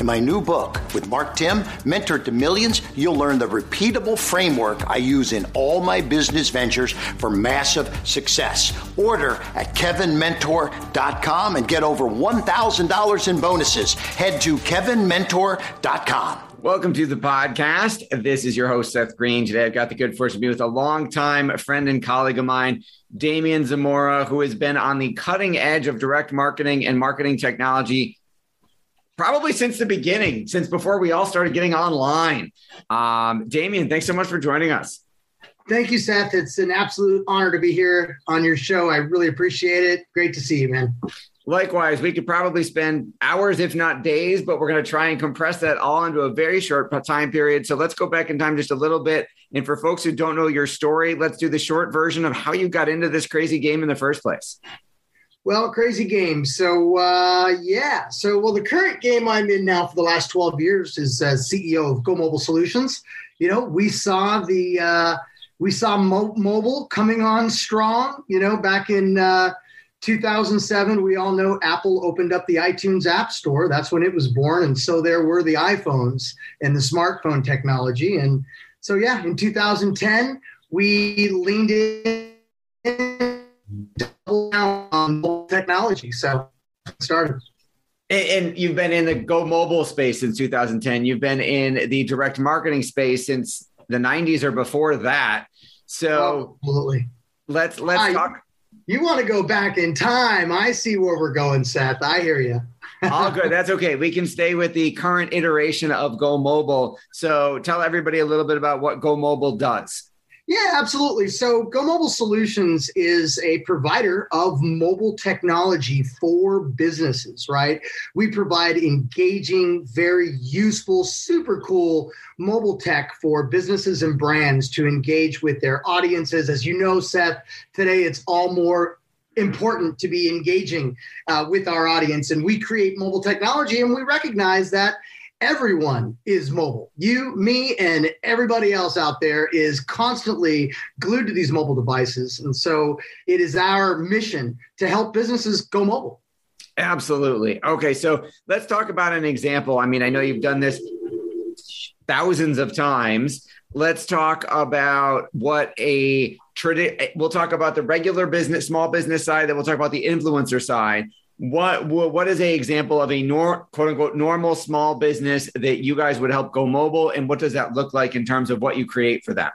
In my new book with Mark Timm, Mentor to Millions, you'll learn the repeatable framework I use in all my business ventures for massive success. Order at kevinmentor.com and get over $1,000 in bonuses. Head to kevinmentor.com. Welcome to the podcast. This is your host, Seth Greene. Today, I've got the good fortune to be with a longtime friend and colleague of mine, Damien Zamora, who has been on the cutting edge of direct marketing and marketing technology probably since the beginning, since before we all started getting online. Um, Damien, thanks so much for joining us. Thank you, Seth. It's an absolute honor to be here on your show. I really appreciate it. Great to see you, man. Likewise, we could probably spend hours, if not days, but we're going to try and compress that all into a very short time period. So let's go back in time just a little bit. And for folks who don't know your story, let's do the short version of how you got into this crazy game in the first place. Well, crazy game. So uh, yeah. So well, the current game I'm in now for the last 12 years is as CEO of Go Mobile Solutions. You know, we saw the uh, we saw mo- mobile coming on strong. You know, back in uh, 2007, we all know Apple opened up the iTunes App Store. That's when it was born, and so there were the iPhones and the smartphone technology. And so yeah, in 2010, we leaned in double down on technology. So started. And, you've been in the Go Mobile space since 2010. You've been in the direct marketing space since the 90s or before that. So oh, absolutely. Let's let's I, talk. You want to go back in time? I see where we're going, Seth. I hear you. All good. That's okay. We can stay with the current iteration of Go Mobile. So tell everybody a little bit about what Go Mobile does. Yeah, absolutely. So, Go Mobile Solutions is a provider of mobile technology for businesses, right? We provide engaging, very useful, super cool mobile tech for businesses and brands to engage with their audiences. As you know, Seth, today it's all more important to be engaging uh, with our audience. And we create mobile technology and we recognize that everyone is mobile. You, me, and everybody else out there is constantly glued to these mobile devices. And so it is our mission to help businesses go mobile. Absolutely. Okay, so let's talk about an example. I mean, I know you've done this thousands of times. Let's talk about what a tradi- we'll talk about the regular business, small business side, then we'll talk about the influencer side what what is a example of a nor, quote unquote normal small business that you guys would help go mobile? And what does that look like in terms of what you create for them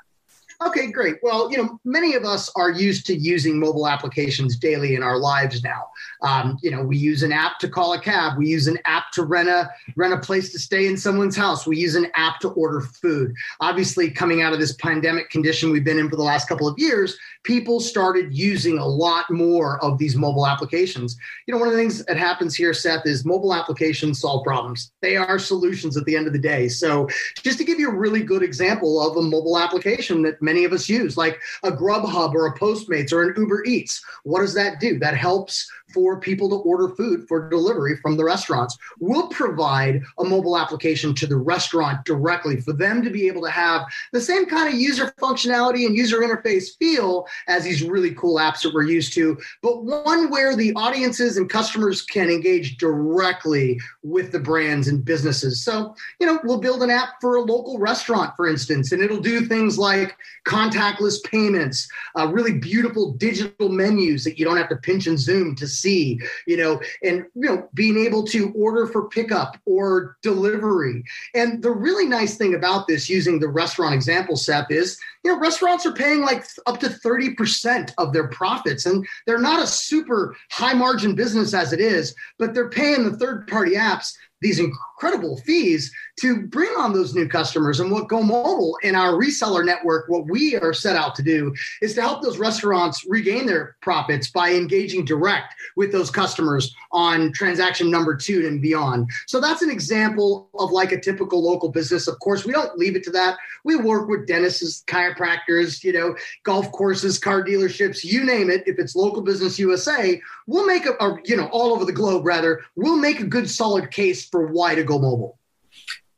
Okay, great. Well, you know, many of us are used to using mobile applications daily in our lives now. Um, you know, we use an app to call a cab. We use an app to rent a rent a place to stay in someone's house. We use an app to order food. Obviously, coming out of this pandemic condition we've been in for the last couple of years, people started using a lot more of these mobile applications. You know, one of the things that happens here, Seth, is mobile applications solve problems. They are solutions at the end of the day. So, just to give you a really good example of a mobile application that many of us use, like a Grubhub or a Postmates or an Uber Eats, what does that do? That helps for people to order food for delivery from the restaurants. We'll provide a mobile application to the restaurant directly for them to be able to have the same kind of user functionality and user interface feel as these really cool apps that we're used to, but one where the audiences and customers can engage directly with the brands and businesses. So, you know, we'll build an app for a local restaurant, for instance, and it'll do things like contactless payments, uh, really beautiful digital menus that you don't have to pinch and zoom to see, you know, and you know, being able to order for pickup or delivery. And the really nice thing about this, using the restaurant example, Seth, is you know, restaurants are paying like up to 30% of their profits. And they're not a super high margin business as it is, but they're paying the third party apps these incredible fees to bring on those new customers. And what Go Mobile and our reseller network, what we are set out to do is to help those restaurants regain their profits by engaging direct with those customers on transaction number two and beyond. So that's an example of like a typical local business. Of course, we don't leave it to that. We work with dentists, chiropractors, you know, golf courses, car dealerships, you name it. If it's local business USA, we'll make a, a you know, all over the globe rather, we'll make a good solid case for why to go mobile.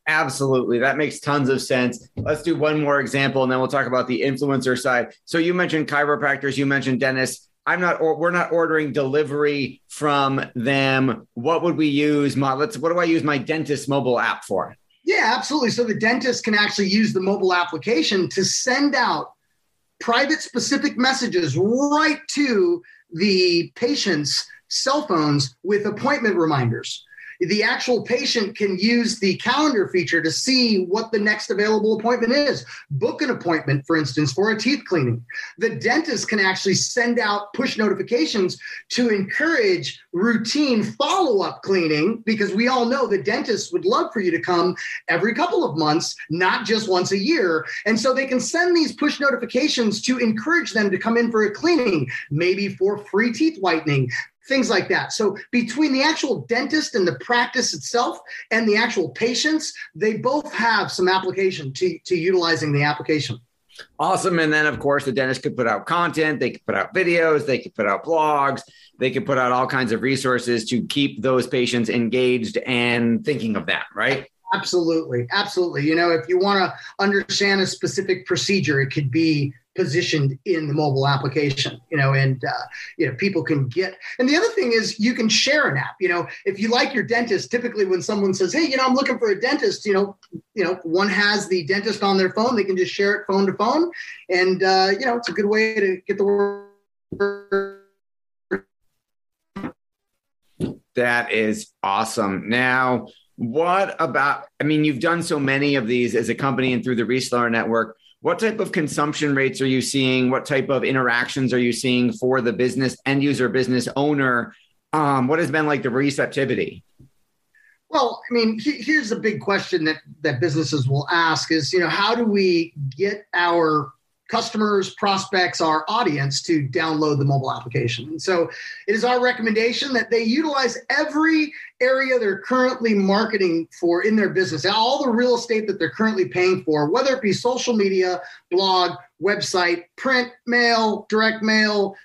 Absolutely. That makes tons of sense. Let's do one more example and then we'll talk about the influencer side. So you mentioned chiropractors, you mentioned dentists. I'm not or we're not ordering delivery from them. What would we use? My let's what do I use my dentist mobile app for? Yeah, absolutely. So the dentist can actually use the mobile application to send out private specific messages right to the patient's cell phones with appointment reminders the actual patient can use the calendar feature to see what the next available appointment is. Book an appointment, for instance, for a teeth cleaning. The dentist can actually send out push notifications to encourage routine follow up cleaning because we all know the dentist would love for you to come every couple of months, not just once a year. And so they can send these push notifications to encourage them to come in for a cleaning, maybe for free teeth whitening, things like that. So between the actual dentist and the practice itself and the actual patients, they both have some application to, to utilizing the application. Awesome. And then, of course, the dentist could put out content, they could put out videos, they could put out blogs, they could put out all kinds of resources to keep those patients engaged and thinking of that, right? Absolutely. Absolutely. You know, if you want to understand a specific procedure, it could be positioned in the mobile application you know and uh, you know people can get and the other thing is you can share an app you know if you like your dentist typically when someone says hey you know i'm looking for a dentist you know you know one has the dentist on their phone they can just share it phone to phone and uh, you know it's a good way to get the word. That is awesome. Now what about i mean you've done so many of these as a company and through the reseller network what type of consumption rates are you seeing? What type of interactions are you seeing for the business end user, business owner? Um, what has been like the receptivity? Well, I mean, here's a big question that that businesses will ask: is you know, how do we get our customers, prospects, our audience to download the mobile application. And so it is our recommendation that they utilize every area they're currently marketing for in their business, all the real estate that they're currently paying for, whether it be social media, blog, website, print, mail, direct mail,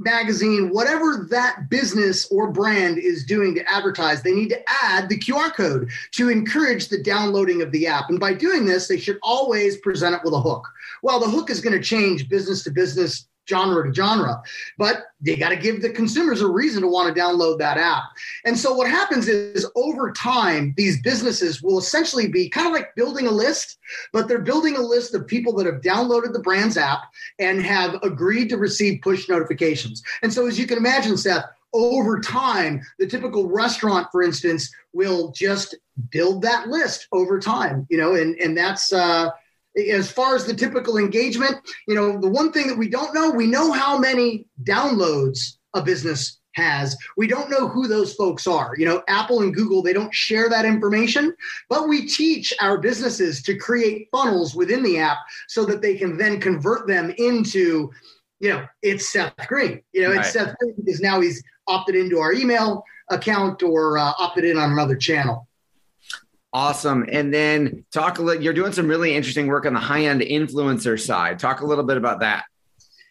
magazine, whatever that business or brand is doing to advertise, they need to add the QR code to encourage the downloading of the app. And by doing this, they should always present it with a hook. Well, the hook is going to change business to business, genre to genre, but they got to give the consumers a reason to want to download that app. And so what happens is over time, these businesses will essentially be kind of like building a list, but they're building a list of people that have downloaded the brand's app and have agreed to receive push notifications. And so as you can imagine, Seth, over time, the typical restaurant, for instance, will just build that list over time, you know, and, and that's, uh, as far as the typical engagement, you know, the one thing that we don't know, we know how many downloads a business has. We don't know who those folks are. You know, Apple and Google, they don't share that information, but we teach our businesses to create funnels within the app so that they can then convert them into, you know, it's Seth Greene. You know, right. it's Seth Greene because now he's opted into our email account or uh, opted in on another channel. Awesome. And then talk a little, you're doing some really interesting work on the high end influencer side. Talk a little bit about that.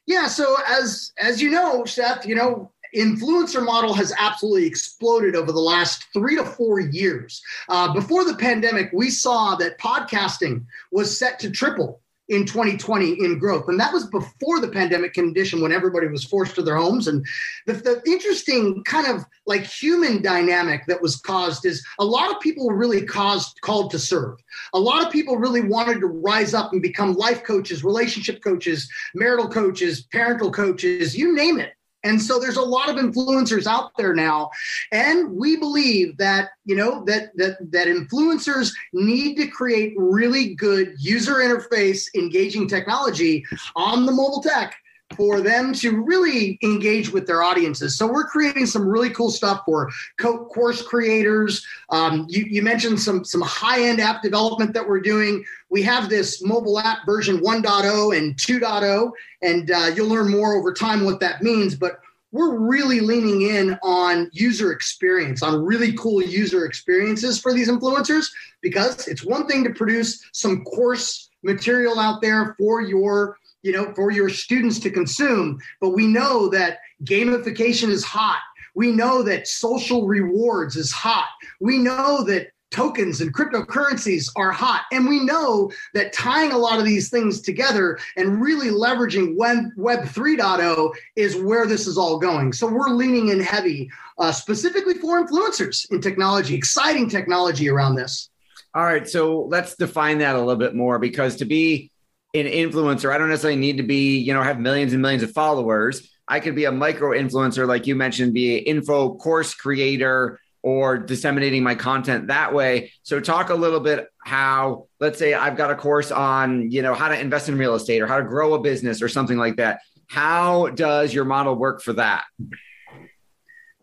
Yeah. So as, as you know, Seth, you know, influencer model has absolutely exploded over the last three to four years. Uh, before the pandemic, we saw that podcasting was set to triple in 2020 in growth. And that was before the pandemic condition when everybody was forced to their homes. And the, the, interesting kind of like human dynamic that was caused is a lot of people really caused called to serve. A lot of people really wanted to rise up and become life coaches, relationship coaches, marital coaches, parental coaches, you name it. And so there's a lot of influencers out there now. And we believe that, you know, that that that influencers need to create really good user interface engaging technology on the mobile tech for them to really engage with their audiences. So we're creating some really cool stuff for co- course creators. Um, you, you, mentioned some some high end app development that we're doing. We have this mobile app version 1.0 and 2.0, and uh, you'll learn more over time what that means. But we're really leaning in on user experience, on really cool user experiences for these influencers, because it's one thing to produce some course material out there for your you know, for your students to consume. But we know that gamification is hot. We know that social rewards is hot. We know that tokens and cryptocurrencies are hot. And we know that tying a lot of these things together and really leveraging Web, Web 3.0 is where this is all going. So we're leaning in heavy, uh, specifically for influencers in technology, exciting technology around this. All right. So let's define that a little bit more because to be an influencer. I don't necessarily need to be, you know, have millions and millions of followers. I could be a micro influencer, like you mentioned, be an info course creator or disseminating my content that way. So talk a little bit how, let's say I've got a course on, you know, how to invest in real estate or how to grow a business or something like that. How does your model work for that?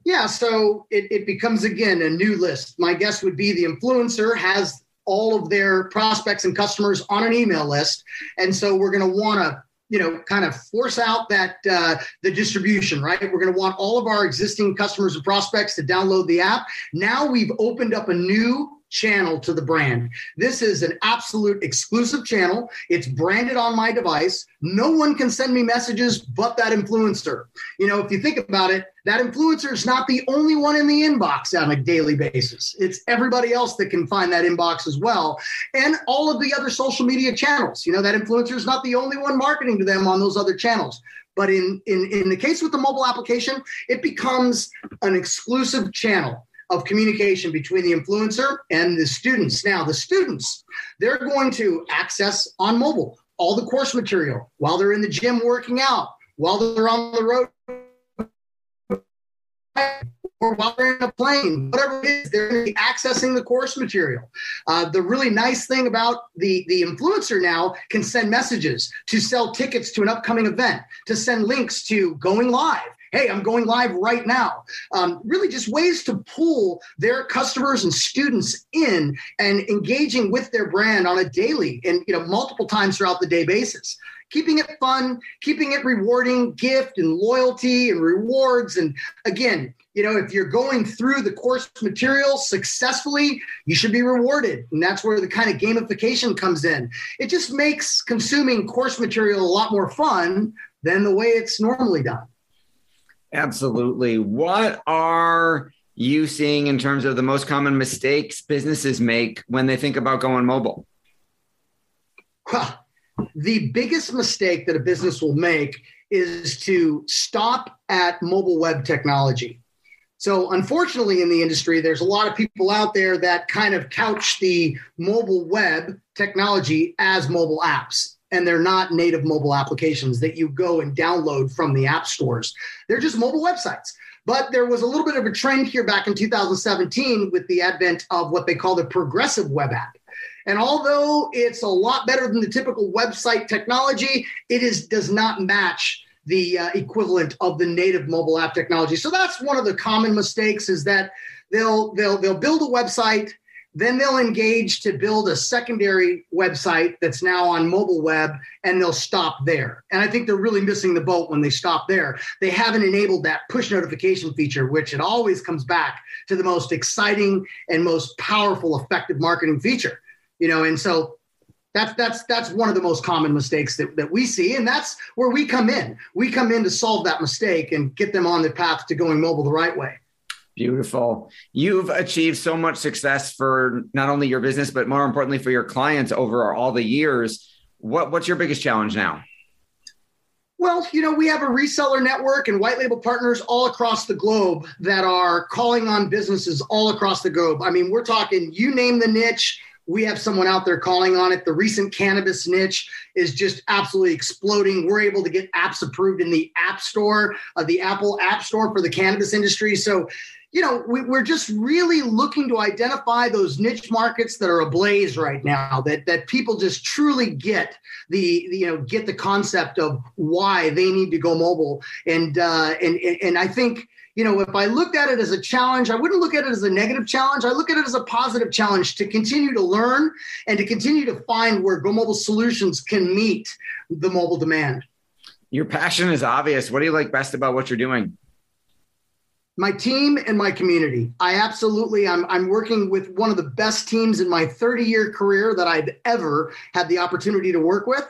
Yeah, so it, it becomes again a new list. My guess would be the influencer has all of their prospects and customers on an email list. And so we're going to want to you know kind of force out that uh, the distribution right we're going to want all of our existing customers and prospects to download the app now we've opened up a new channel to the brand. This is an absolute exclusive channel. It's branded on my device. No one can send me messages but that influencer. You know, if you think about it, that influencer is not the only one in the inbox on a daily basis. It's everybody else that can find that inbox as well. And all of the other social media channels. You know, that influencer is not the only one marketing to them on those other channels. But in, in, in the case with the mobile application, it becomes an exclusive channel of communication between the influencer and the students. Now, the students, they're going to access on mobile all the course material while they're in the gym working out, while they're on the road or while they're in a plane, whatever it is, they're accessing the course material. Uh, the really nice thing about the, the influencer now can send messages to sell tickets to an upcoming event, to send links to going live, hey, I'm going live right now. Um, really, just ways to pull their customers and students in and engaging with their brand on a daily and you know multiple times throughout the day basis. Keeping it fun, keeping it rewarding, gift and loyalty and rewards. And again, you know, if you're going through the course material successfully, you should be rewarded. And that's where the kind of gamification comes in. It just makes consuming course material a lot more fun than the way it's normally done. Absolutely. What are you seeing in terms of the most common mistakes businesses make when they think about going mobile? Well, the biggest mistake that a business will make is to stop at mobile web technology. So, unfortunately, in the industry, there's a lot of people out there that kind of couch the mobile web technology as mobile apps and they're not native mobile applications that you go and download from the app stores. They're just mobile websites. But there was a little bit of a trend here back in 2017 with the advent of what they call the progressive web app. And although it's a lot better than the typical website technology, it is does not match the uh, equivalent of the native mobile app technology. So that's one of the common mistakes is that they'll they'll they'll build a website then they'll engage to build a secondary website that's now on mobile web and they'll stop there. And I think they're really missing the boat when they stop there. They haven't enabled that push notification feature, which it always comes back to the most exciting and most powerful, effective marketing feature. You know, and so that's that's that's one of the most common mistakes that, that we see. And that's where we come in. We come in to solve that mistake and get them on the path to going mobile the right way. Beautiful. You've achieved so much success for not only your business, but more importantly for your clients over all the years. What what's your biggest challenge now? Well, you know, we have a reseller network and white label partners all across the globe that are calling on businesses all across the globe. I mean, we're talking you name the niche, we have someone out there calling on it. The recent cannabis niche is just absolutely exploding. We're able to get apps approved in the App Store, uh, the Apple App Store for the cannabis industry. So you know, we, are just really looking to identify those niche markets that are ablaze right now. That that people just truly get the, the you know get the concept of why they need to go mobile. And uh, and and I think you know if I looked at it as a challenge, I wouldn't look at it as a negative challenge. I look at it as a positive challenge to continue to learn and to continue to find where Go Mobile Solutions can meet the mobile demand. Your passion is obvious. What do you like best about what you're doing? My team and my community. I absolutely, I'm, I'm working with one of the best teams in my 30 year career that I've ever had the opportunity to work with.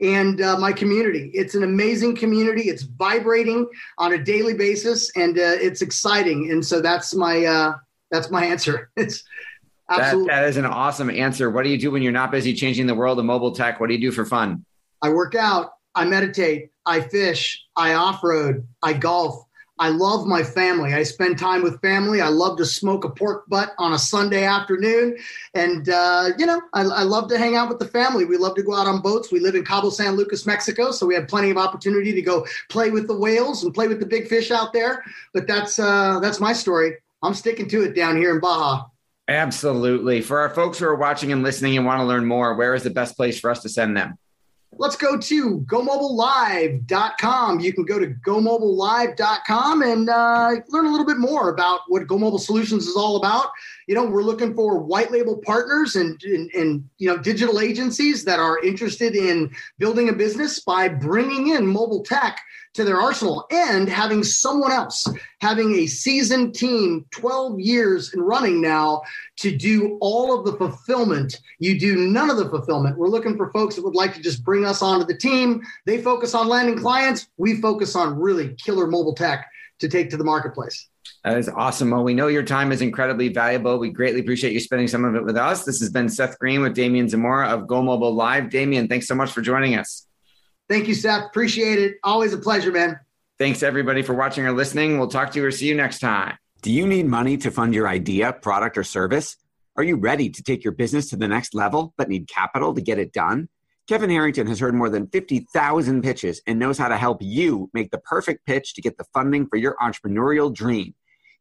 And uh, my community. It's an amazing community. It's vibrating on a daily basis, and uh, it's exciting. And so that's my uh, that's my answer. It's absolutely that, that is an awesome answer. What do you do when you're not busy changing the world of mobile tech? What do you do for fun? I work out. I meditate. I fish. I off road. I golf. I love my family. I spend time with family. I love to smoke a pork butt on a Sunday afternoon. And, uh, you know, I, I, love to hang out with the family. We love to go out on boats. We live in Cabo San Lucas, Mexico. So we have plenty of opportunity to go play with the whales and play with the big fish out there. But that's, uh, that's my story. I'm sticking to it down here in Baja. Absolutely. For our folks who are watching and listening and want to learn more, where is the best place for us to send them? Let's go to gomobilelive.com. You can go to gomobilelive.com and uh, learn a little bit more about what Go Mobile Solutions is all about. You know, we're looking for white label partners and, and, and you know digital agencies that are interested in building a business by bringing in mobile tech to their arsenal and having someone else, having a seasoned team, 12 years in running now, to do all of the fulfillment. You do none of the fulfillment. We're looking for folks that would like to just bring us onto the team. They focus on landing clients. We focus on really killer mobile tech to take to the marketplace. That is awesome. Well, we know your time is incredibly valuable. We greatly appreciate you spending some of it with us. This has been Seth Greene with Damien Zamora of Go Mobile Live. Damien, thanks so much for joining us. Thank you, Seth. Appreciate it. Always a pleasure, man. Thanks, everybody, for watching or listening. We'll talk to you or see you next time. Do you need money to fund your idea, product, or service? Are you ready to take your business to the next level but need capital to get it done? Kevin Harrington has heard more than 50,000 pitches and knows how to help you make the perfect pitch to get the funding for your entrepreneurial dream.